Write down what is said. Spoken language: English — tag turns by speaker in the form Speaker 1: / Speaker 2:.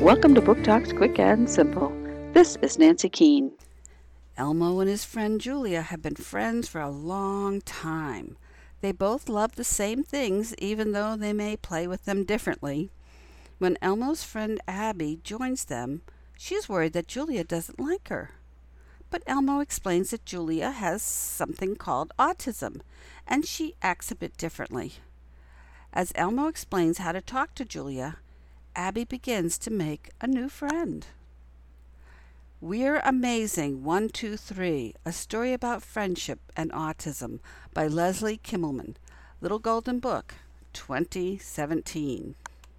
Speaker 1: Welcome to Book Talks Quick and Simple. This is Nancy Keane.
Speaker 2: Elmo and his friend Julia have been friends for a long time. They both love the same things, even though they may play with them differently. When Elmo's friend Abby joins them, she's worried that Julia doesn't like her. But Elmo explains that Julia has something called autism, and she acts a bit differently. As Elmo explains how to talk to Julia, Abby begins to make a new friend. We're Amazing 123, a story about friendship and autism by Leslie Kimmelman, Little Golden Book, 2017.